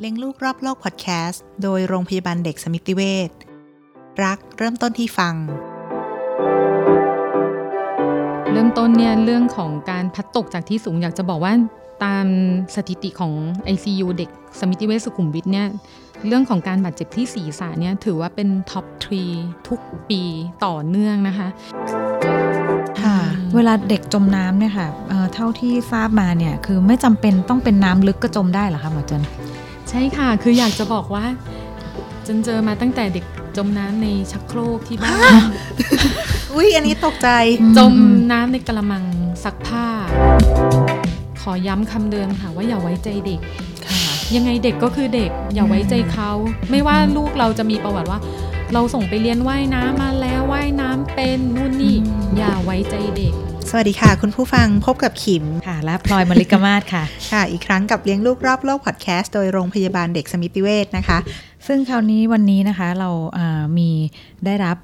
เลี้ยงลูกรอบโลกพอดแคสต์โดยโรงพยาบาลเด็กสมิติเวชรักเริ่มต้นที่ฟัง เริ่มต้นเนี่ยเรื่องของการพัดตกจากที่สูงอยากจะบอกว่าตามสถิติของ ICU เด็กสมิติเวชสุขุมวิทเนี่ยเรื่องของการบาดเจ็บที่ศีรษะเนี่ยถือว่าเป็น top three ทุกปีต่อเนื่องนะคะค่ะเวลาเด็กจมน้ำเนี่ยค่ะเอ่อเท่าที่ทราบมาเนี่ยคือไม่จำเป็นต้องเป็นน้ำลึกก็จมได้เหรอคะหมอเจน ใช่ค่ะ คืออยากจะบอกว่าจนเจอมาตั้งแต่เด็กจมน้ำในชักโครกที่บ้าน อุ้ยอันนี้ตกใจ จมน้ำในกระมังซักผ้า ขอย้ำคำเดิมค่ะว่าอย่าไว้ใจเด็กค่ะยังไงเด็กก็คือเด็กอย่าไว้ใจเขา ไม่ว่าลูกเราจะมีประวัติว่า เราส่งไปเรียนว่ายน้ำมาแล้วว่ายน้ำเป็นนู่นนี่อย่าไว้ใจเด็ก สวัสดีค่ะ คุณผู้ฟังพบกับขิมค่ะ และพลอยมลิกมาศค่ะ ค่ะ อีกครั้งกับเลี้ยงลูกรอบโลกพอดแคสต์โดยโรงพยาบาลเด็กสมิติเวชนะคะ ซึ่งคราวนี้วันนี้นะคะเราเอ่อมีได้รับ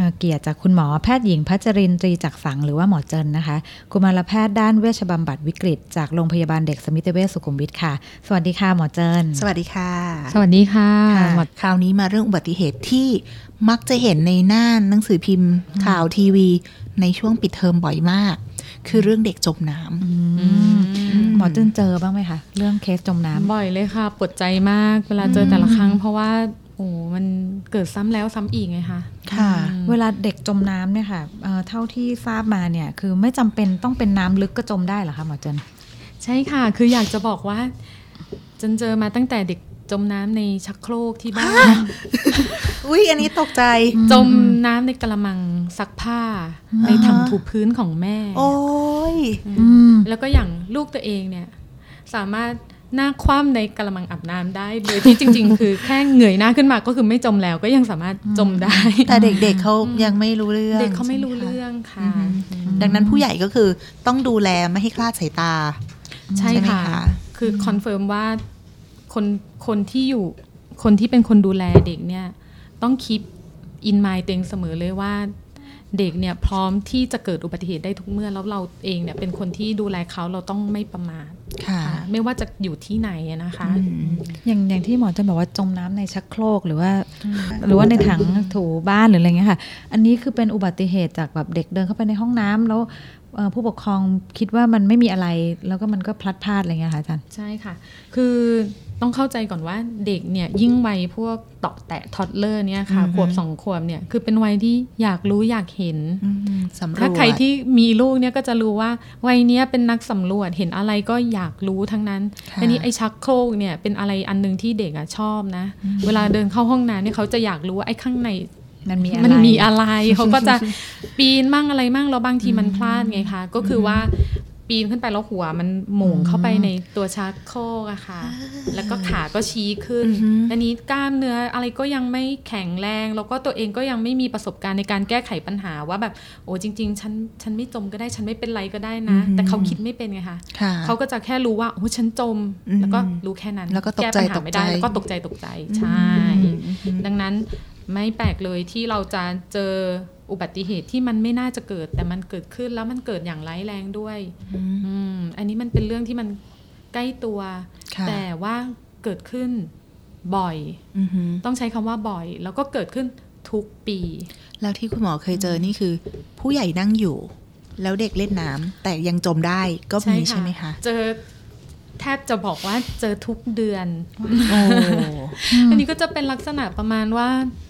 เอ่อเกียรติจากคุณหมอแพทย์หญิงพัชรินทรีจักสังหรือว่าหมอเจนนะคะกุมารแพทย์ด้านเวชบำบัดวิกฤต จากโรงพยาบาลเด็กสมิติเวชสุขุมวิทค่ะ สวัสดีค่ะหมอเจนสวัสดีค่ะ สวัสดีค่ะค่ะหมดคราวนี้มาเรื่องอุบัติเหตุที่มักจะเห็นในหน้าหนังสือพิมพ์ข่าวทีวี ในช่วงปิดเทอมบ่อยมาก คือเรื่องเด็กจมน้ำหมอเจนเจอบ้างไหมคะเรื่องเคสจมน้ำบ่อยเลยค่ะปวดใจมากเวลาเจอแต่ละครั้ง เพราะว่าโอ้มันเกิดซ้ำแล้วซ้ำอีกไงคะค่ะ เวลาเด็กจมน้ำเนี่ยค่ะเอ่อเท่าที่ทราบมาเนี่ย คือไม่จำเป็นต้องเป็นน้ำลึกก็จมได้เหรอคะหมอเจนใช่ค่ะ คืออยากจะบอกว่าจนเจอมาตั้งแต่เด็กจมน้ำในชักโครกที่บ้าน อุ้ยอันนี้ตกใจ จมน้ำในกะละมังซักผ้า ในถังถูพื้นของแม่ โอ้ยอืมแล้วก็อย่างลูกตัวเองเนี่ย สามารถ หน้าคว่ำในกะละมังอาบน้ำได้ โดยที่จริง ๆ คือแค่เหนื่อยหน้าขึ้นมาก็คือไม่จมแล้วก็ยังสามารถจมได้ แต่เด็กๆเขายังไม่รู้เรื่องเด็กเขาไม่รู้ใช่ไหมคะเรื่องค่ะ ดังนั้นผู้ใหญ่ก็คือต้องดูแลไม่ให้คลาดสายตา ใช่ใช่ไหมค่ะคะคือ confirm ว่าคนคนที่อยู่คนที่เป็นคนดูแลเด็กเนี่ย ต้องคิดอินไมล์เต็งเสมอเลยว่าเด็กเนี่ยพร้อมที่จะเกิดอุบัติเหตุได้ทุกเมื่อแล้วเราเองเนี่ยเป็นคนที่ดูแลเขาเราต้องไม่ประมาทค่ะค่ะ ไม่ว่าจะอยู่ที่ไหนอะนะคะ อย่างอย่างที่หมอเจนบอกว่าจมน้ำในชักโครกหรือว่า หรือว่าในถังถูบ้านหรืออะไรเงี้ยค่ะ อันนี้คือเป็นอุบัติเหตุจากแบบเด็กเดินเข้าไปในห้องน้ำแล้วเอ่อผู้ปกครองคิดว่ามันไม่มีอะไร แล้วก็มันก็พลัดพรลาดอะไรเงี้ยค่ะอาจารย์ใช่ค่ะ คือต้องเข้าใจก่อนว่าเด็กเนี่ยยิ่งวัยพวกเตาะแตะทอดเลอร์เนี่ยค่ะอือฮึขวบสองขวบเนี่ยคือเป็นวัยที่อยากรู้อยากเห็นอืมสำรวจถ้าใครที่มีลูกเนี่ยก็จะรู้ว่าวัยเนี้ยเป็นนักสำรวจเห็นอะไรก็อยากรู้ทั้งนั้นค่ะอันนี้ไอ้ชักโครกเนี่ยเป็นอะไรอันหนึงที่เด็กอะชอบนะ เวลาเดินเข้าห้องน้ำเนี่ยเขาจะอยากรู้ว่าไอ้ข้างในมันมีอะไรมันมีอะไรเขาก็จะปีนมั่งอะไรมั่งแล้วบางทีมันพลาดไงคะ ก็คือว่า ปีนขึ้นไปแล้วหัวมันหม่งเข้าไปในตัวชักโครกอะค่ะ แล้วก็ขาก็ชี้ขึ้นอือฮึอันนี้กล้ามเนื้ออะไรก็ยังไม่แข็งแรง แล้วก็ตัวเองก็ยังไม่มีประสบการณ์ในการแก้ไขปัญหาว่าแบบโอ้จริง ๆ ฉันฉันไม่จมก็ได้ฉันไม่เป็นไรก็ได้นะอือฮึแต่เขาคิดไม่เป็นไงคะค่ะเขาก็จะแค่รู้ว่าโอ้ฉันจมอืมแล้วก็รู้แค่นั้น แล้วก็ตกใจแปัญหาไม่ได้ตกใจแล้วก็ตกใจตกใจใช่ดังนั้น ไม่แปลกเลยที่เราจะเจออุบัติเหตุที่มันไม่น่าจะเกิด แต่มันเกิดขึ้นแล้วมันเกิดอย่างร้ายแรงด้วยอืมอันนี้มันเป็นเรื่องที่มันใกล้ตัวค่ะแต่ว่าเกิดขึ้นบ่อยอือหือต้องใช้คำว่าบ่อย แล้วก็เกิดขึ้นทุกปี แล้วที่คุณหมอเคยเจอนี่คือ ผู้ใหญ่นั่งอยู่ แล้วเด็กเล่นน้ำแต่ยังจมได้ก็มีใช่ไหมคะเจอแทบจะบอกว่าเจอทุกเดือนโอ้อันนี้ก็จะเป็นลักษณะประมาณว่าพ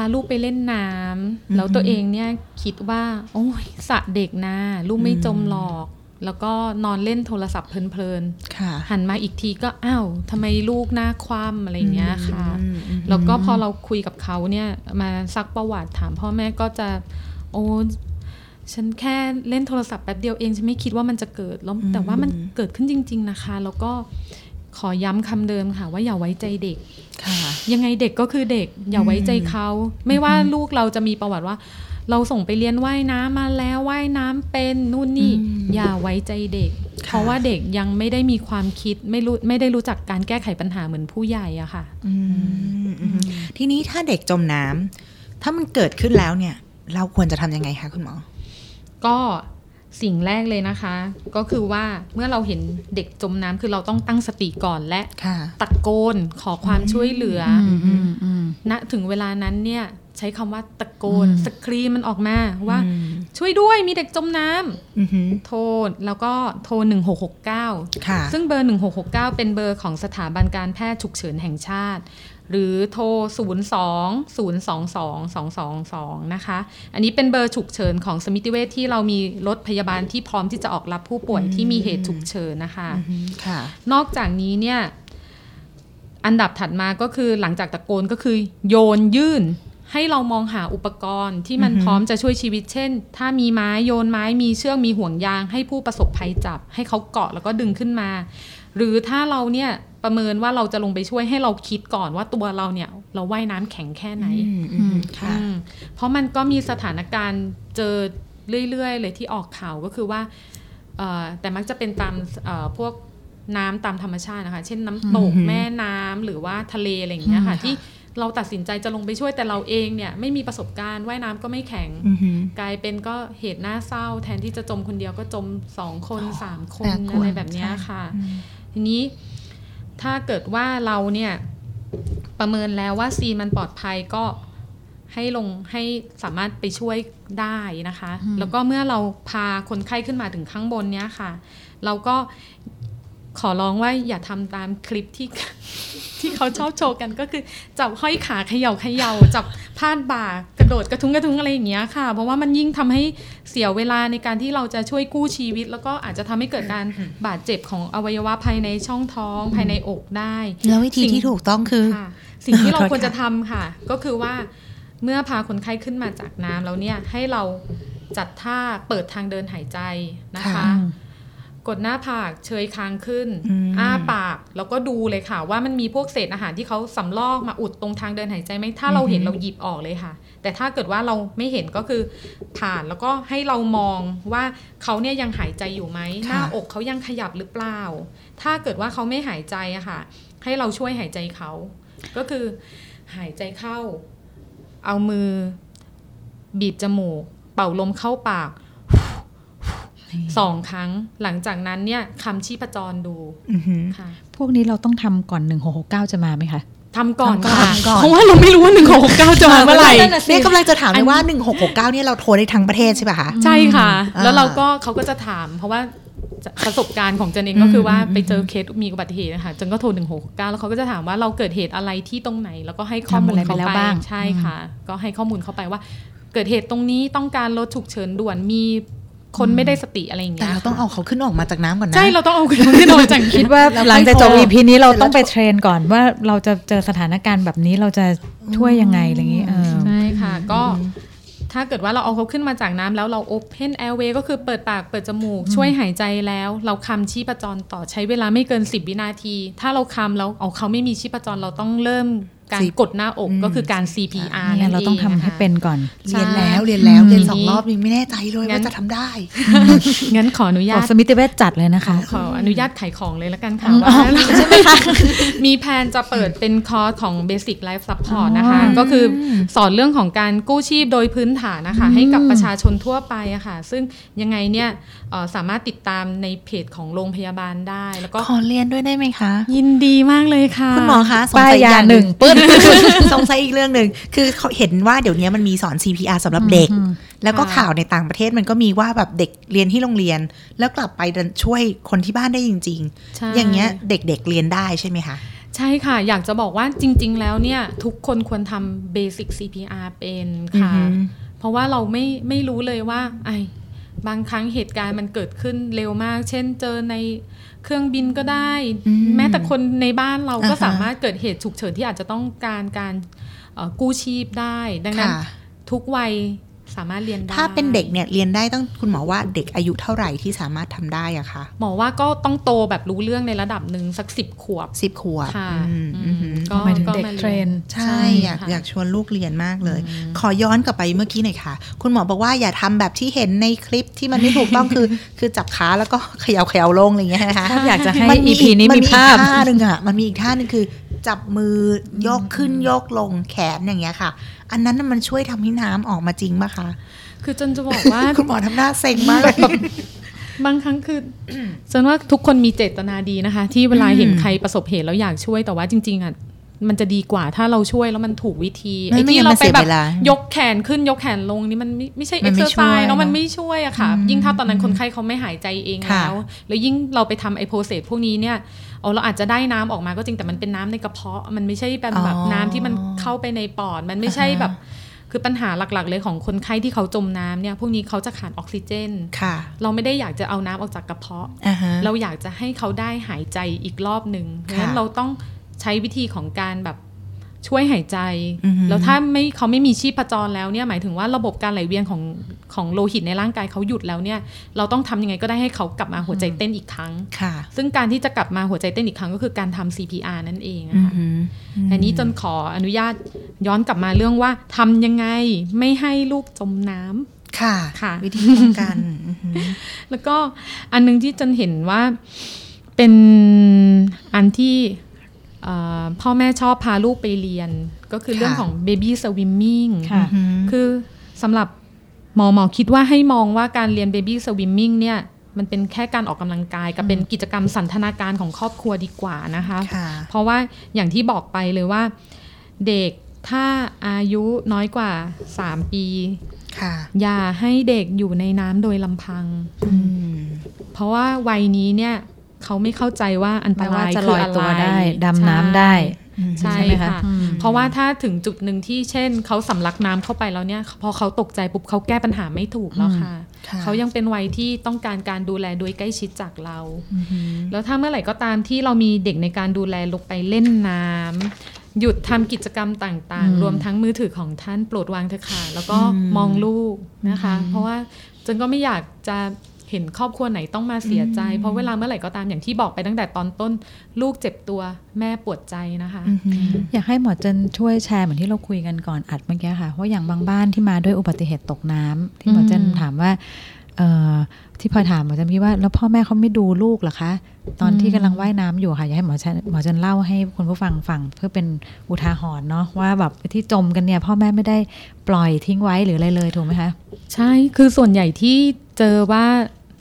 าลูกไปเล่นน้ำแล้วตัวเองเนี่ยคิดว่า โอ้ยสระเด็กนะลูกไม่จมหรอก แล้วก็นอนเล่นโทรศัพท์เพลินค่ะๆหันมาอีกทีก็อ้าวทำไมลูกหน้าคว่ำอะไรอย่างเงี้ยค่ะอืมอืมแล้วก็พอเราคุยกับเขาเนี่ยมาซักประวัติถามพ่อแม่ก็จะโอ้ฉันแค่เล่นโทรศัพท์แป๊บเดียวเองฉันไม่คิดว่ามันจะเกิดแล้วแต่ว่ามันเกิดขึ้นจริง ๆ นะคะ แล้วก็ขอย้ำคำเดิมค่ะ ว่าอย่าไว้ใจเด็กค่ะ ยังไงเด็กก็คือเด็กอย่าไว้ใจเขา ไม่ว่าลูกเราจะมีประวัติว่า เราส่งไปเรียนว่ายน้ำมาแล้วว่ายน้ำเป็นนู่นนี่อืมอย่าไว้ใจเด็กค่ะเพราะว่าเด็กยังไม่ได้มีความคิดไม่รู้ไม่ได้รู้จักการแก้ไขปัญหาเหมือนผู้ใหญ่อะค่ะอืมอืมทีนี้ถ้าเด็กจมน้ำถ้ามันเกิดขึ้นแล้วเนี่ย เราควรจะทำยังไงคะคุณหมอ ก็ สิ่งแรกเลยนะคะ ก็คือว่าเมื่อเราเห็นเด็กจมน้ำคือเราต้องตั้งสติก่อนและค่ะตะโกนขอความช่วยเหลือออืมอืมอืมณถึงเวลานั้นเนี่ยใช้คำว่าตะโกนอืมสกรีมมันออกมาว่าอืมช่วยด้วยมีเด็กจมน้ำอือหือโทรแล้วก็โทร 1669ค่ะซึ่งเบอร์ 1669 เป็นเบอร์ของสถาบันการแพทย์ฉุกเฉินแห่งชาติ หรือโทร 02 022 222 นะคะ อันนี้เป็นเบอร์ฉุกเฉินของสมิติเวชที่เรามีรถพยาบาลที่พร้อมที่จะออกรับผู้ป่วยที่มีเหตุฉุกเฉินนะคะอือหือค่ะนอกจากนี้เนี่ยอันดับถัดมาก็คือหลังจากตะโกนก็คือโยนยื่นให้เรามองหาอุปกรณ์ที่มันอือฮึพร้อมจะช่วยชีวิต เช่น ถ้ามีไม้โยนไม้มีเชือกมีห่วงยาง ให้ผู้ประสบภัยจับ ให้เขาเกาะแล้วก็ดึงขึ้นมา หรือถ้าเราเนี่ยประเมินว่าเราจะลงไปช่วยให้เราคิดก่อนว่าตัวเราเนี่ย เราว่ายน้ำแข็งแค่ไหนอืมอืมค่ะอืมเพราะมันก็มีสถานการณ์เจอเรื่อยๆเลยที่ออกข่าวก็คือว่าเอ่อแต่มักจะเป็นตามเอ่อพวกน้ำตามธรรมชาตินะคะ เช่นน้ำตกอือหือแม่น้ำหรือว่าทะเลอะไรอย่างเงี้ยค่ะอืมค่ะ ที่เราตัดสินใจจะลงไปช่วยแต่เราเองเนี่ยไม่มีประสบการณ์ว่ายน้ำก็ไม่แข็งอือหือกลายเป็นก็เหตุน่าเศร้า แทนที่จะจมคนเดียวก็จมสองคนสามคนน่ากลัวอะไรแบบเนี้ยใช่ค่ะอืม ทีนี้ถ้าเกิดว่าเราเนี่ยประเมินแล้วว่าซีมันปลอดภัยก็ให้ลงให้สามารถไปช่วยได้นะคะอืมแล้วก็เมื่อเราพาคนไข้ขึ้นมาถึงข้างบนเนี้ยค่ะ เราก็ขอร้องว่าอย่าทำตามคลิปที่ที่เขาชอบโชว์กันก็คือ จับห้อยขาเขย่าเขย่าจับพาดบ่าก ระโดดกระทุ้งกระทุ้งอะไรอย่างเงี้ยค่ะ เพราะว่ามันยิ่งทำให้เสียเวลาในการที่เราจะช่วยกู้ชีวิต แล้วก็อาจจะทำให้เกิดการบาดเจ็บของอวัยวะภายในช่องท้องภายในอกได้ แล้ววิธีสิ่งที่ถูกต้องคือค่ะสิ่งที่เราขอโทษควรจะค่ะทำค่ะ ก็คือว่าเมื่อพาคนไข้ขึ้นมาจากน้ำแล้วเนี่ยให้เราจัดท่าเปิดทางเดินหายใจนะคะ กดหน้าผากเชยคางขึ้นอืมอ้าปาก แล้วก็ดูเลยค่ะ ว่ามันมีพวกเศษอาหารที่เขาสำลอกมาอุดตรงทางเดินหายใจไหมถ้าเราเห็นเราหยิบออกเลยค่ะ แต่ถ้าเกิดว่าเราไม่เห็นก็คือผ่านแล้วก็ให้เรามองว่าเขาเนี่ยยังหายใจอยู่ไหมหน้าอกเขายังขยับหรือเปล่า ถ้าเกิดว่าเขาไม่หายใจอะค่ะ ให้เราช่วยหายใจเขา ก็คือหายใจเข้า เอามือ บีบจมูก เป่าลมเข้าปาก สองครั้ง หลังจากนั้นเนี่ยคำชีพจรดูอือหือค่ะพวกนี้เราต้องทำก่อน 1669 จะมาไหมคะทำก่อนทำก่อนค่ะทำก่อนเพราะว่าเราไม่รู้ว่าหนึ่งหกเก้าจะมาเมื่อไหร่นั่นน่ะสิเนี่ยกำลังจะถามอัเลนยว่า 1669 เนี่ยเราโทรได้ทั้งประเทศใช่ป่ะคะ ใช่ค่ะอ่าแล้วเราก็เขาก็จะถาม เพราะว่าประสบการณ์ของเจนเองก็คือว่าไปเจอเคสมีอุบัติเหตุนะคะเจนก็โทรหนึ่งหกเก้าแล้วเขาก็จะถามว่าเราเกิดเหตุอะไรที่ตรงไหน แล้วก็ให้ข้อมูลทำอะไรไปเขาแล้วไปบ้างใช่ค่ะ ก็ให้ข้อมูลเขาไปว่า เกิดเหตุตรงนี้ต้องการรถฉุกเฉินด่วนมี คนไม่ได้สติอะไรอย่างแต่เงี้ยเราต้องเอาเขาขึ้นออกมาจากน้ำก่อนนะใช่เราต้องเอาคนที่โดนจากคิดว่าแล้วหลังจากจบค่อยโทร EP นี้เราเสร็จแล้วต้องไปเทรนก่อนว่าเราจะเจอสถานการณ์แบบนี้เราจะช่วยยังไงอะไรอย่างนี้เออใช่ค่ะ ก็ถ้าเกิดว่าเราเอาเขาขึ้นมาจากน้ำแล้วเรา open airway ก็คือเปิดปากเปิดจมูก ช่วยหายใจแล้ว เราคำชีพจรต่อใช้เวลาไม่เกิน 10 วินาที ถ้าเราคำแล้วเอาเขาไม่มีชีพจรเราต้องเริ่ม การสิกดหน้าอกอืมก็คือการ CPR เนี่ยเราต้องทำให้เป็นก่อนเรียนแล้วเรียนแล้วใช่เรียนสองรอบยังไม่แน่ใจเลยงั้ว่านจะทำได้ งั้นขออนุบญาอกตสมิติเวชจัดเลยนะคะ ขออนุญาตขายของเลยแล้วกันค่ะอืมว่าอ๋อใช่ไหมคะมีแผนจะเปิดเป็นคอร์สของ Basic Life Support นะคะอ๋อก็คือสอนเรื่องของการกู้ชีพโดยพื้นฐานนะคะ ให้กับประชาชนทั่วไปอะค่ะ ซึ่งยังไงเนี่ยเอ่อสามารถติดตามในเพจของโรงพยาบาลได้ แล้วก็ขอเรียนด้วยได้ไหมคะ ยินดีมากเลยค่ะ คุณหมอคะสงป้ายสัยยาอย่างหนึ่งปึ๊ดสงสัยอีกเรื่องหนึ่งคือเขาเห็นว่าเดี๋ยวนี้มันมีสอน CPR สำหรับเด็ก แล้วก็ข่าวในต่างประเทศมันก็มีว่าแบบเด็กเรียนที่โรงเรียน แล้วกลับไปดันช่วยคนที่บ้านได้จริงใช่ๆอย่างเงี้ยเด็กๆเรียนได้ใช่ไหมคะใช่ค่ะ อยากจะบอกว่าจริง ๆ แล้วเนี่ย ทุกคนควรทำ Basic CPR เป็นค่ะอือหือเพราะว่าเราไม่ไม่รู้เลยว่าไอ้ บางครั้งเหตุการณ์มันเกิดขึ้นเร็วมาก เช่นเจอในเครื่องบินก็ได้อืมแม้แต่คนในบ้านเราก็อ่าฮะสามารถเกิดเหตุฉุกเฉินที่อาจจะต้องการการเอ่อกู้ชีพได้ ดังนั้นค่ะทุกวัย สามารถเรียนได้ ถ้าเป็นเด็กเนี่ยเรียนได้ต้องคุณหมอว่าเด็กอายุเท่าไหร่ที่สามารถทำได้อะคะหมอว่าก็ต้องโตแบบรู้เรื่องในระดับหนึ่งสักสิบขวบสิบขวบค่ะอืมอืมอืมก็หมายถึงก็เด็กมาเทรน ใช่อยากค่ะอยากชวนลูกเรียนมากเลย ขอย้อนกลับไปเมื่อกี้หน่อยค่ะ คุณหมอบอกว่าอย่าทำแบบที่เห็นในคลิปที่มันไม่ถูกต้องคือ คือจับขาแล้วก็เขย่าเขย่าลงอะไรอย่างเงี้ยนะคะถ้าอยากจะให้มั EP นี้มีภาพอีกท่าหนึ่งอะมันมีอีกท่าหนึ่งคือ จับมือยกขึ้นยกลงแขนอย่างเงี้ยค่ะอันนั้นน่ะมันช่วยทำให้น้ำออกมาจริงปะคะ คือจนจะบอกว่าคุณหมอทำหน้าเซ็งมากเลยบางครั้งคือฉันว่าทุกคนมีเจตนาดีนะคะ ที่เวลาเห็นใครประสบเหตุแล้วอยากช่วยแต่ว่าจริง ๆอะมันจะดีกว่าถ้าเราช่วยแล้วมันถูกวิธีไม่ไอ้ไม่ที่งั้นเรามันไปเสียแบบเวลายกแขนขึ้นยกแขนลงนี่มันไม่ไม่ใช่มันไม่ซ์เซอร์ไซส์ช่วยเนาะมันเนอะไม่ช่วยอะค่ะ ยิ่งถ้าตอนนั้นคนไข้เขาไม่หายใจเองค่ะแล้ว แล้วยิ่งเราไปทำไอโปรเซสพวกนี้เนี่ยเอาเราอาจจะได้น้ำออกมาก็จริงแต่มันเป็นน้ำในกระเพาะ มันไม่ใช่เป็นแบบอ๋อน้ำที่มันเข้าไปในปอด มันไม่ใช่อ่าฮะแบบ คือปัญหาหลักๆ เลยของคนไข้ที่เขาจมน้ำเนี่ย พวกนี้เขาจะขาดออกซิเจนค่ะ เราไม่ได้อยากจะเอาน้ำออกจากกระเพาะอ่าฮะเราอยากจะให้เขาได้หายใจอีกรอบหนึ่งค่ะดังนั้นเราต้องใช้วิธีของการแบบ ช่วยหายใจอือหือแล้วถ้าไม่เขาไม่มีชีพจรแล้วเนี่ยหมายถึงว่าระบบการไหลเวียนของของโลหิตในร่างกายเขาหยุดแล้วเนี่ยเราต้องทำยังไงก็ได้ให้เขากลับมาหัวใจเต้นอีกครั้งค่ะ ซึ่งการที่จะกลับมาหัวใจเต้นอีกครั้งก็คือการทำ CPR นั่นเองอืนะอคะหืออันนี้จนขออนุญาตย้อนกลับมาเรื่องว่าทำยังไงไม่ให้ลูกจมน้ำค่ะค่ะ วิธีป้องกันอือหือแล้วก็อันหนึงที่จันเห็นว่าเป็นอันที่เอ่อ พ่อแม่ชอบพาลูกไปเรียน ก็คือเรื่องค่ะของ baby swimming ค่ะอือหือคือสำหรับหมอหมอคิดว่าให้มองว่าการเรียน baby swimming เนี่ยมันเป็นแค่การออกกำลังกายกับเป็นกิจกรรมสันทนาการของครอบครัวดีกว่านะคะค่ะเพราะว่าอย่างที่บอกไปเลยว่า เด็กถ้าอายุน้อยกว่า 3 ปีค่ะอย่าให้เด็กอยู่ในน้ำโดยลำพังอืมเพราะว่าวัยนี้เนี่ย เขาไม่เข้าใจว่าอันตไม่ว่ารายจะคืลออยอะไรตัวได้ดำน้ำได้ใช่ใช่ไหมคะค่ะอืมเพราะว่าถ้าถึงจุดหนึ่งที่เช่นเขาสำลักน้ำเข้าไปแล้วเนี่ย พอเขาตกใจปุ๊บเขาแก้ปัญหาไม่ถูกแล้วค่ะค่ะเขายังเป็นวัยที่ต้องการการดูแลโดยใกล้ชิดจากเราอือหือแล้วถ้าเมื่อไหร่ก็ตามที่เรามีเด็กในการดูแลลงไปเล่นน้ำหยุดทำกิจกรรมต่างอืมๆรวมทั้งมือถือของท่านโปรดวางเถอะค่ะแล้วก็อืมมองลูกนะคะอืมเพราะว่าจนก็ไม่อยากจะ เห็นครอบครัวไหนต้องมาเสียใจ เพราะเวลาเมื่อไหร่ก็ตามอย่างที่บอกไปตั้งแต่ตอนต้น ลูกเจ็บตัวแม่ปวดใจนะคะอือหืออยากให้หมอเจนช่วยแชร์เหมือนที่เราคุยกันก่อนอัดเมื่อกี้ค่ะว่าอย่างบางบ้านที่มาด้วยอุบัติเหตุตกน้ำที่หมอเจนอืมถามว่าเอ่อที่พลอยถามหมอเจนพี่ว่าแล้วพ่อแม่เขาไม่ดูลูกเหรอคะ ตอนที่กำลังว่ายน้ำอยู่ค่ะอยากให้หมอเจนหมอเจนเล่าให้คุณผู้ฟังฟังเพื่อเป็นอุทาหรณ์เนาะว่าแบบที่จมกันเนี่ย พ่อแม่ไม่ได้ปล่อยทิ้งไว้หรืออะไรเลยถูกไหมคะ ใช่คือส่วนใหญ่ที่ เจอว่า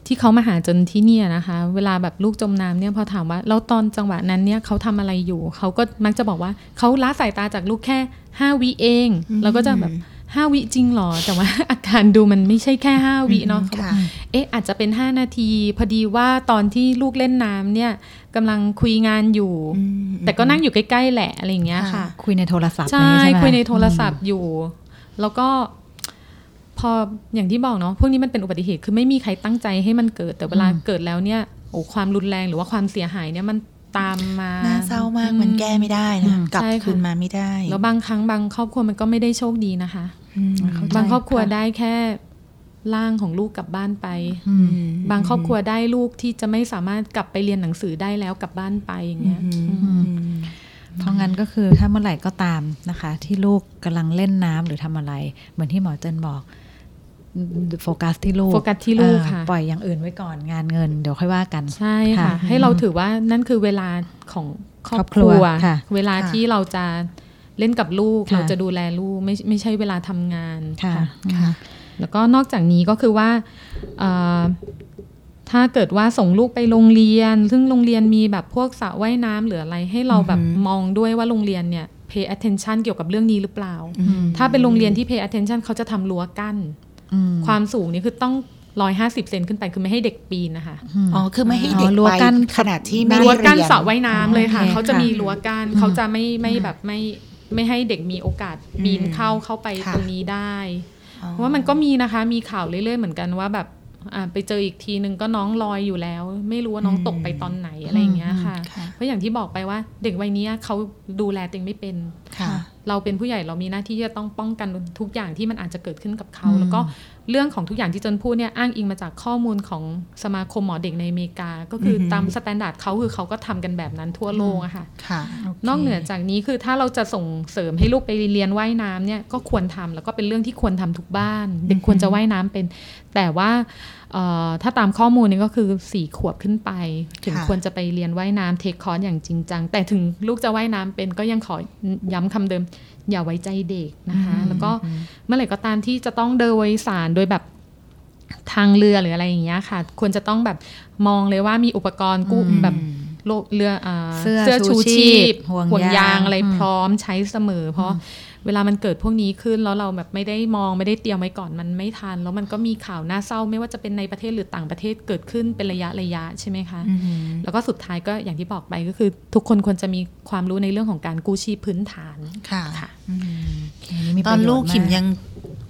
ที่เขามาหาจนที่เนี่ยนะคะ เวลาแบบลูกจมน้ำเนี่ยพอถามว่าแล้วตอนจังหวะนั้นเนี่ยเขาทำอะไรอยู่ เขาก็มักจะบอกว่าเขาละสายตาจากลูกแค่ห้าวิเองแล้วก็จะแบบห้าวิจริงเหรอ แต่ว่าอาการดูมันไม่ใช่แค่ห้าวิเนาะเขาบอกค่ะเอ๊ะอาจจะเป็น5นาที พอดีว่าตอนที่ลูกเล่นน้ำเนี่ยกำลังคุยงานอยู่อืมแต่ก็นั่งอยู่ใกล้ ๆ แหละอะไรอย่างเงี้ยค่ะ คุยในโทรศัพท์ใช่นี่ไหมคุยในโทรศัพท์อยู่ แล้วก็พ ออย่างที่บอกเนาะพวกนี้มันเป็นอุบัติเหตุคือไม่มีใครตั้งใจให้มันเกิด แต่เวลาเกิดแล้วเนี่ยโอ้ความรุนแรงหรือว่าความเสียหายเนี่ยมันตามมาน่าเศร้ามากมันแก้ไม่ได้นะกลับใช่ค่ะคืนมาไม่ได้ แล้วบางครั้งบางครอบครัวมันก็ไม่ได้โชคดีนะคะอืมเข้าใจบางครอบครัวค่ะได้แค่ร่างของลูกกลับบ้านไปอืมบางครอบครัวได้ลูกที่จะไม่สามารถกลับไปเรียนหนังสือได้แล้วกลับบ้านไปอย่างเงี้ยอืมอืมอืมเพราะงั้นก็คือถ้าเมื่อไหร่ก็ตามนะคะ ที่ลูกกำลังเล่นน้ำหรือทำอะไร เหมือนที่หมอเจนบอก โฟกัสที่ลูกโฟกัสที่ลูกเอ่อค่ะปล่อยอย่างอื่นไว้ก่อนงานเงินเดี๋ยวค่อยว่ากันใช่ค่ะค่ะให้เราถือว่านั่นคือเวลาของครอบครอบคครัรัววค่ะเวลาค่ะที่เราจะเล่นกับลูกค่ะเราจะดูแลลูกไม่ไม่ใช่เวลาทำงานค่ะค่ะ แล้วก็นอกจากนี้ก็คือว่าเอ่อถ้าเกิดว่าส่งลูกไปโรงเรียน ซึ่งโรงเรียนมีแบบพวกสระว่ายน้ำหรืออะไรให้เราแบบอือหือมองด้วยว่าโรงเรียนเนี่ย pay attention เกี่ยวกับเรื่องนี้หรือเปล่าอืมถ้าเป็นโรงเรียนที่ pay attention เขาจะทำรั้วกั้นอืม ความสูงนี่คือต้องร้อยห้าสิบเซนขึ้นไปคือไม่ให้เด็กปีนนะคะมอ๋อ คือไม่ให้อ๋อเด็กรั้วไปกั้นขนาดที่ไม่รั้วได้กั้นเรียนสระว่ายน้ำเลยค่ะโอเคเขาจะค่ะมีรั้วกั้นเขาจะไม่ไม่แบบไม่ไม่ให้เด็กมีโอกาสปีนอืมเข้าเข้าไปค่ะตรงนี้ได้อ๋อเพราะว่ามันก็มีนะคะ มีข่าวเรื่อยๆเหมือนกันว่าแบบอ่าไปเจออีกทีนึงก็น้องลอยอยู่แล้ว ไม่รู้ว่าน้องตกไปตอนไหนอะไรอย่างเงี้ยค่ะค่ะเพราะอย่างที่บอกไปว่าเด็กวัยเนี้ยเขาดูแลตัวเองไม่เป็นค่ะ เราเป็นผู้ใหญ่เรามีหน้าที่ที่จะต้องป้องกันทุกอย่างที่มันอาจจะเกิดขึ้นกับเขาอืมแล้วก็เรื่องของทุกอย่างที่เจนพูดเนี่ยอ้างอิงมาจากข้อมูลของสมาคมหมอเด็กในอเมริกา ก็คือออหือตาม standard เขาคือเขาก็ทำกันแบบนั้นทั่วโลกอะค่ะค่ะนอกเหนือจากนี้คือถ้าเราจะส่งเสริมให้ลูกไปเรียนว่ายน้ำเนี่ยก็ควรทำแล้วก็เป็นเรื่องที่ควรทำทุกบ้าน เด็กควรจะว่ายน้ำเป็น แต่ว่าเเอ่อ ถ้าตามข้อมูลนี่ก็คือสี่ขวบขึ้นไป ถึงค่ะควรจะไปเรียนว่ายน้ำเทคคอร์สอย่างจริงจัง แต่ถึงลูกจะว่ายน้ำเป็นก็ยังขอย้ำคำเดิม อย่าไว้ใจเด็กนะคะ แล้วก็เมื่อไหร่ก็ตามที่จะต้องเดินโดยสารโดยแบบทางเรือหรืออะไรอย่างเงี้ยค่ะ ควรจะต้องแบบมองเลยว่ามีอุปกรณ์กู้แบบโลเรืออ่าเสื้อชูชีพห่วงห่วงยายางงอะไรอืมพร้อมใช้เสมอ เพราะ เวลามันเกิดพวกนี้ขึ้นแล้วเราแบบไม่ได้มองไม่ได้เตรียมไว้ก่อนมันไม่ทัน แล้วมันก็มีข่าวน่าเศร้าไม่ว่าจะเป็นในประเทศหรือต่างประเทศเกิดขึ้นเป็นระยะระยะใช่ไหมคะ แล้วก็สุดท้ายก็อย่างที่บอกไปก็คือ ทุกคนควรจะมีความรู้ในเรื่องของการกู้ชีพพื้นฐานค่ะค่ะอืมอัมีตอนประโยชลูกขิมายัง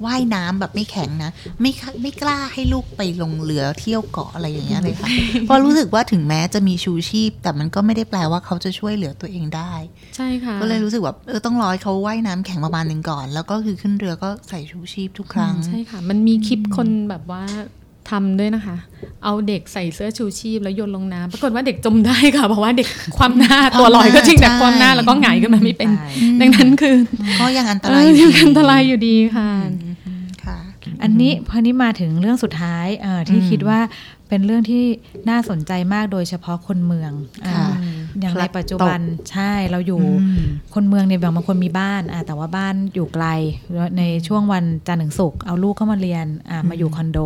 ว่ายน้ำแบบไม่แข็งนะ ไม่ค่ะไม่กล้าให้ลูกไปลงเรือเที่ยวเกาะอะไรอย่างเงี้ยเลยค่ะเพราะรู้สึกว่าถึงแม้จะมีชูชีพ แต่มันก็ไม่ได้แปลว่าเขาจะช่วยเหลือตัวเองได้ ใช่ค่ะ ก็เลยรู้สึกแบบเออต้องรอให้เขาว่ายน้ำแข็งประมาณหนึ่งก่อน แล้วก็คือขึ้นเรือก็ใส่ชูชีพทุกครั้งใช่ค่ะ มันมีคลิปคนแบบว่าทำด้วยนะคะ เอาเด็กใส่เสื้อชูชีพแล้วโยนลงน้ำปรากฏว่าเด็กจมได้ค่ะ เพราะว่าเด็กความหน้าตัวลอยก็จริงแต่ใช่ความหน้าแล้วก็หงายขึ้นมาไม่เป็นใช่ดังนั้นคือ ก็ยังอันตเอรายออยู่ยังดีอันตรายอยู่ดีค่ะค่ะ อันนี้พอนี้มาถึงเรื่องสุดท้ายเอ่อที่คิดว่าเป็นเรื่องที่น่าสนใจมากโดยเฉพาะคนเมืองค่ะอ่าอย่างในปัจจุบันใช่เราอยู่อืมคนเมืองเนี่ยบางคนมีบ้านอ่าแต่ว่าบ้านอยู่ไกลในช่วงวันจันทร์ถึงศุกร์เอาลูกเข้ามาเรียนอ่ามาอยู่คอนโด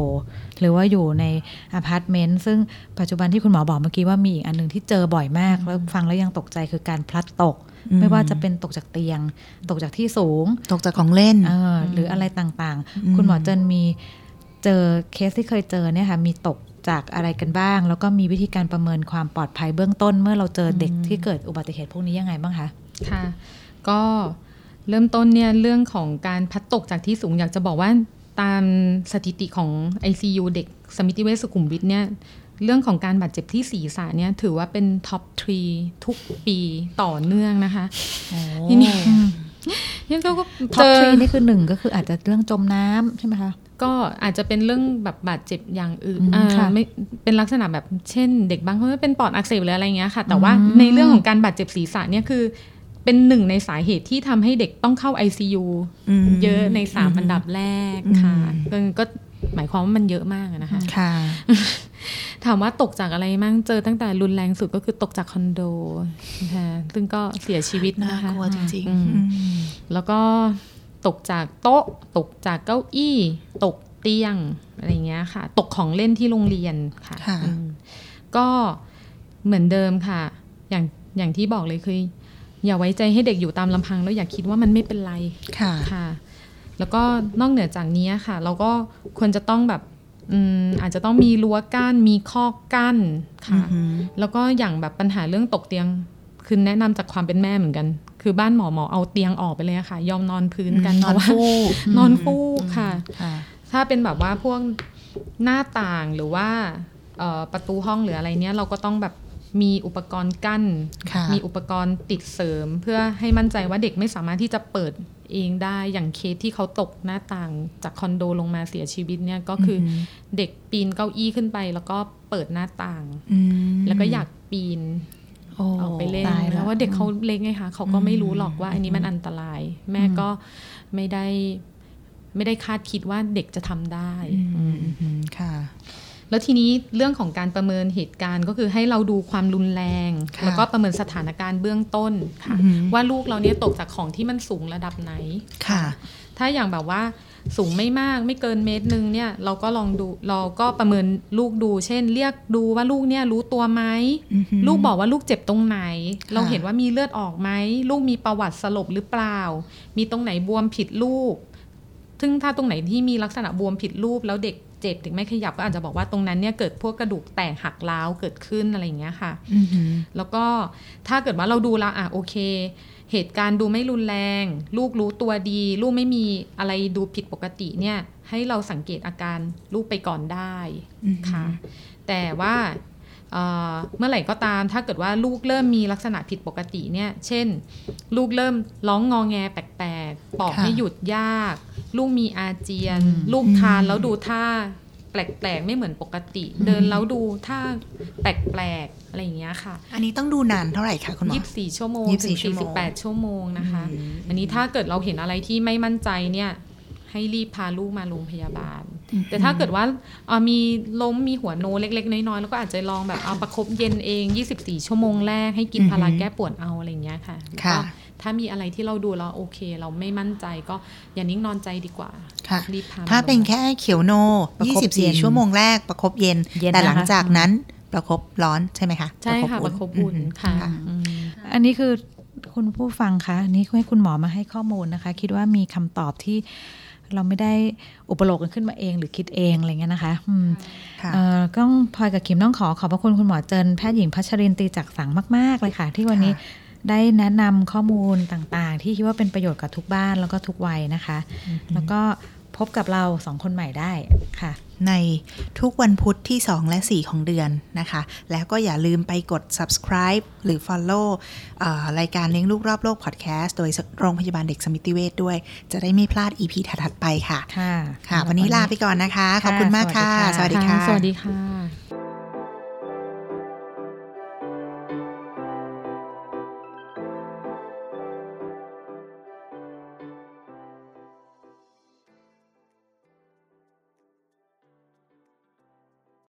หรือว่าอยู่ในอพาร์ตเมนต์ซึ่งปัจจุบันที่คุณหมอบอกเมื่อกี้ว่ามีอีกอันหนึ่งที่เจอบ่อยมากแล้วฟังแล้วยังตกใจคือการพลัดตกอืม ไม่ว่าจะเป็นตกจากเตียง ตกจากที่สูง ตกจากของเล่นเออหรืออะไรต่างอืมๆคุณหมอเจนมีเจอเคสที่เคยเจอเนี่ยค่ะมีตกจากอะไรกันบ้าง แล้วก็มีวิธีการประเมินความปลอดภัยเบื้องต้น เมื่อเราเจอเด็กที่เกิดอุบัติเหตุพวกนี้ยังไงบ้างคะค่ะ ก็เริ่มต้นเนี่ยเรื่องของการพลัดตกจากที่สูงอยากจะบอกว่าตามสถิติของ ICU เด็กสมิติเวชสุขุมวิทเนี่ย เรื่องของการบาดเจ็บที่ศีรษะเนี่ยถือว่าเป็น top three ทุกปีต่อเนื่องนะคะทีนี้ยังก็ top three นี่คือหนึ่งก็คืออาจจะเรื่องจมน้ำใช่ไหมคะก็อาจจะเป็นเรื่องแบบบาดเจ็บอย่างอื่นอืมอ่าค่ะไม่เป็นลักษณะแบบเช่น เด็กบางคนเป็นปอดอักเสบหรืออะไรเงี้ยค่ะ แต่ว่าอืมในเรื่องของการบาดเจ็บศีรษะเนี่ยคือ เป็นหนึ่งในสาเหตุที่ทำให้เด็กต้องเข้า ICU อืมเยอะในสามอันดับแรกค่ะอืมก็หมายความว่ามันเยอะมากอะนะคะค่ะ ถามว่าตกจากอะไรมั่งเจอตั้งแต่รุนแรงสุดก็คือตกจากคอนโดนะคะซึ่งก็เสียชีวิตน่านะคะกลัวจริงอืๆมอืมแล้วก็ตกจากโต๊ะ ตกจากเก้าอี้ ตกเตียงอะไรอย่างเงี้ยค่ะ ตกของเล่นที่โรงเรียนค่ะค่ะอืมก็เหมือนเดิมค่ะ อย่างอย่างที่บอกเลยคืออย่าไว้ใจให้เด็กอยู่ตามลำพัง แล้วอย่าคิดว่ามันไม่เป็นไรค่ะค่ะ แล้วก็นอกเหนือจากนี้ค่ะ เราก็ควรจะต้องแบบ อืมอาจจะต้องมีรั้วกั้นมีคอกกั้นค่ะอือหือแล้วก็อย่างแบบปัญหาเรื่องตกเตียงคือแนะนำจากความเป็นแม่เหมือนกัน คือบ้านหมอหมอเอาเตียงออกไปเลยอะค่ะ ยอมนอนพื้นกันนอนเพราะว่าฟูกนอนฟูกค่ะค่ะ ถ้าเป็นแบบว่าพวกหน้าต่างหรือว่าเอ่อประตูห้องหรืออะไรเนี้ยเราก็ต้องแบบ มีอุปกรณ์กั้นค่ะมีอุปกรณ์ติดเสริม เพื่อให้มั่นใจว่าเด็กไม่สามารถที่จะเปิดเองได้อย่างเคสที่เขาตกหน้าต่างจากคอนโดลงมาเสียชีวิตเนี่ยก็คืออเด็กปีนเก้าอี้ขึ้นไป แล้วก็เปิดหน้าต่างอืมแล้วก็อยากปีนโอ้ออกไปเล่นตายแล้วแล้วว่าเด็กเขาเล็กไงคะเขาก็ไม่รู้หรอกว่า อันนี้มันอันตราย แม่ก็ไม่ได้ไม่ได้คาดคิดว่าเด็กจะทำได้อืมอืมค่ะ แล้วทีนี้เรื่องของการประเมินเหตุการณ์ก็คือให้เราดูความรุนแรงค่ะแล้วก็ประเมินสถานการณ์เบื้องต้นค่ะอือหือว่าลูกเราเนี่ยตกจากของที่มันสูงระดับไหนค่ะ ถ้าอย่างแบบว่าสูงไม่มากไม่เกินเมตรหนึ่งเนี่ยเราก็ลองดูเราก็ประเมินลูกดู เช่น เรียกดูว่าลูกเนี่ยรู้ตัวไหมอือหือลูกบอกว่าลูกเจ็บตรงไหนค่ะเราเห็นว่ามีเลือดออกไหมลูกมีประวัติสลบหรือเปล่า มีตรงไหนบวมผิดรูปซึ่งถ้าตรงไหนที่มีลักษณะบวมผิดรูปแล้วเด็ก เจ็บเด็กไม่ขยับก็อาจจะบอกว่าตรงนั้นเนี่ยเกิดพวกกระดูกแตกหักร้าวเกิดขึ้นอะไรอย่างเงี้ยค่ะอือหือแล้วก็ถ้าเกิดว่าเราดูแล้วอะโอเค เหตุการณ์ดูไม่รุนแรง ลูกรู้ตัวดี ลูกไม่มีอะไรดูผิดปกติเนี่ย ให้เราสังเกตอาการลูกไปก่อนได้อือหือค่ะ แต่ว่า เอ่อเมื่อไหร่ก็ตามถ้าเกิดว่าลูกเริ่มมีลักษณะผิดปกติเนี่ย เช่น ลูกเริ่มร้องงอแงแปลกๆปอกค่ะให้หยุดยาก ลูกมีอาเจียนอืมลูกทานแล้วดูท่าแปลกๆไม่เหมือนปกติ เดินแล้วดูท่าแปลกๆอะไรอย่างเงี้ยค่ะ อันนี้ต้องดูนานเท่าไหร่คะคุณหมอยี่สิบสี่ชั่วโมง24ถึงชั่วสี่โมสิงบแปดชั่วโมงนะคะอืมอันนี้ถ้าเกิดเราเห็นอะไรที่ไม่มั่นใจเนี่ย ให้รีบพาลูกมาโรงพยาบาล แต่ถ้าเกิดว่าเอ่อมีล้มมีหัวโนเล็ก ๆ น้อยๆแล้วก็อาจจะลองแบบเอาประคบเย็นเอง 24 ชั่วโมงแรกให้กินพาราแก้ปวดเอาอะไรอย่างเงี้ยค่ะค่ะก็ถ้ามีอะไรที่เราดูแล้วโอเค เราไม่มั่นใจก็อย่านิ่งนอนใจดีกว่า ค่ะรีบพาถ้ามาเป็นโรงพยาบาลแค่เขียวโนประคบเย็น24 ชั่วโมงแรกประคบเย็นเย็น แต่หลังนะคะจากนั้นประคบร้อนใช่ไหมคะใช่ค่ะประคบอุ่นอืมค่ะค่ะอืมอันนี้คือคุณผู้ฟังคะอันนี้ให้คุณหมอมาให้ข้อมูลนะคะ คิดว่ามีคำตอบที่ เราไม่ได้อุปโลกกันขึ้นมาเองหรือคิดเองอะไรเงี้ยนะคะอืมค่ะเอ่อก็พลอยกับคิมต้องขอขอบพระคุณคุณหมอเจินแพทย์หญิงพัชรินตรีจักสังมาก ๆ เลยค่ะ ที่วันนี้ได้แนะนำข้อมูลต่างๆ ที่คิดว่าเป็นประโยชน์กับทุกบ้านแล้วก็ทุกวัยนะคะ แล้วก็ พบกับเราสองคนใหม่ได้ค่ะ ในทุกวันพุธที่ 2 และ 4 ของเดือนนะคะ แล้วก็อย่าลืมไปกด subscribe หรือ follow เอ่อรายการเลี้ยงลูกรอบโลก podcast โดยโรงพยาบาลเด็กสมิติเวชด้วย จะได้ไม่พลาด EP ถัดๆไปค่ะ ค่ะ ค่ะ วันนี้ลาไปก่อนนะคะ ขอบคุณมากค่ะ สวัสดีค่ะ สวัสดีค่ะสวัสดีค่ะ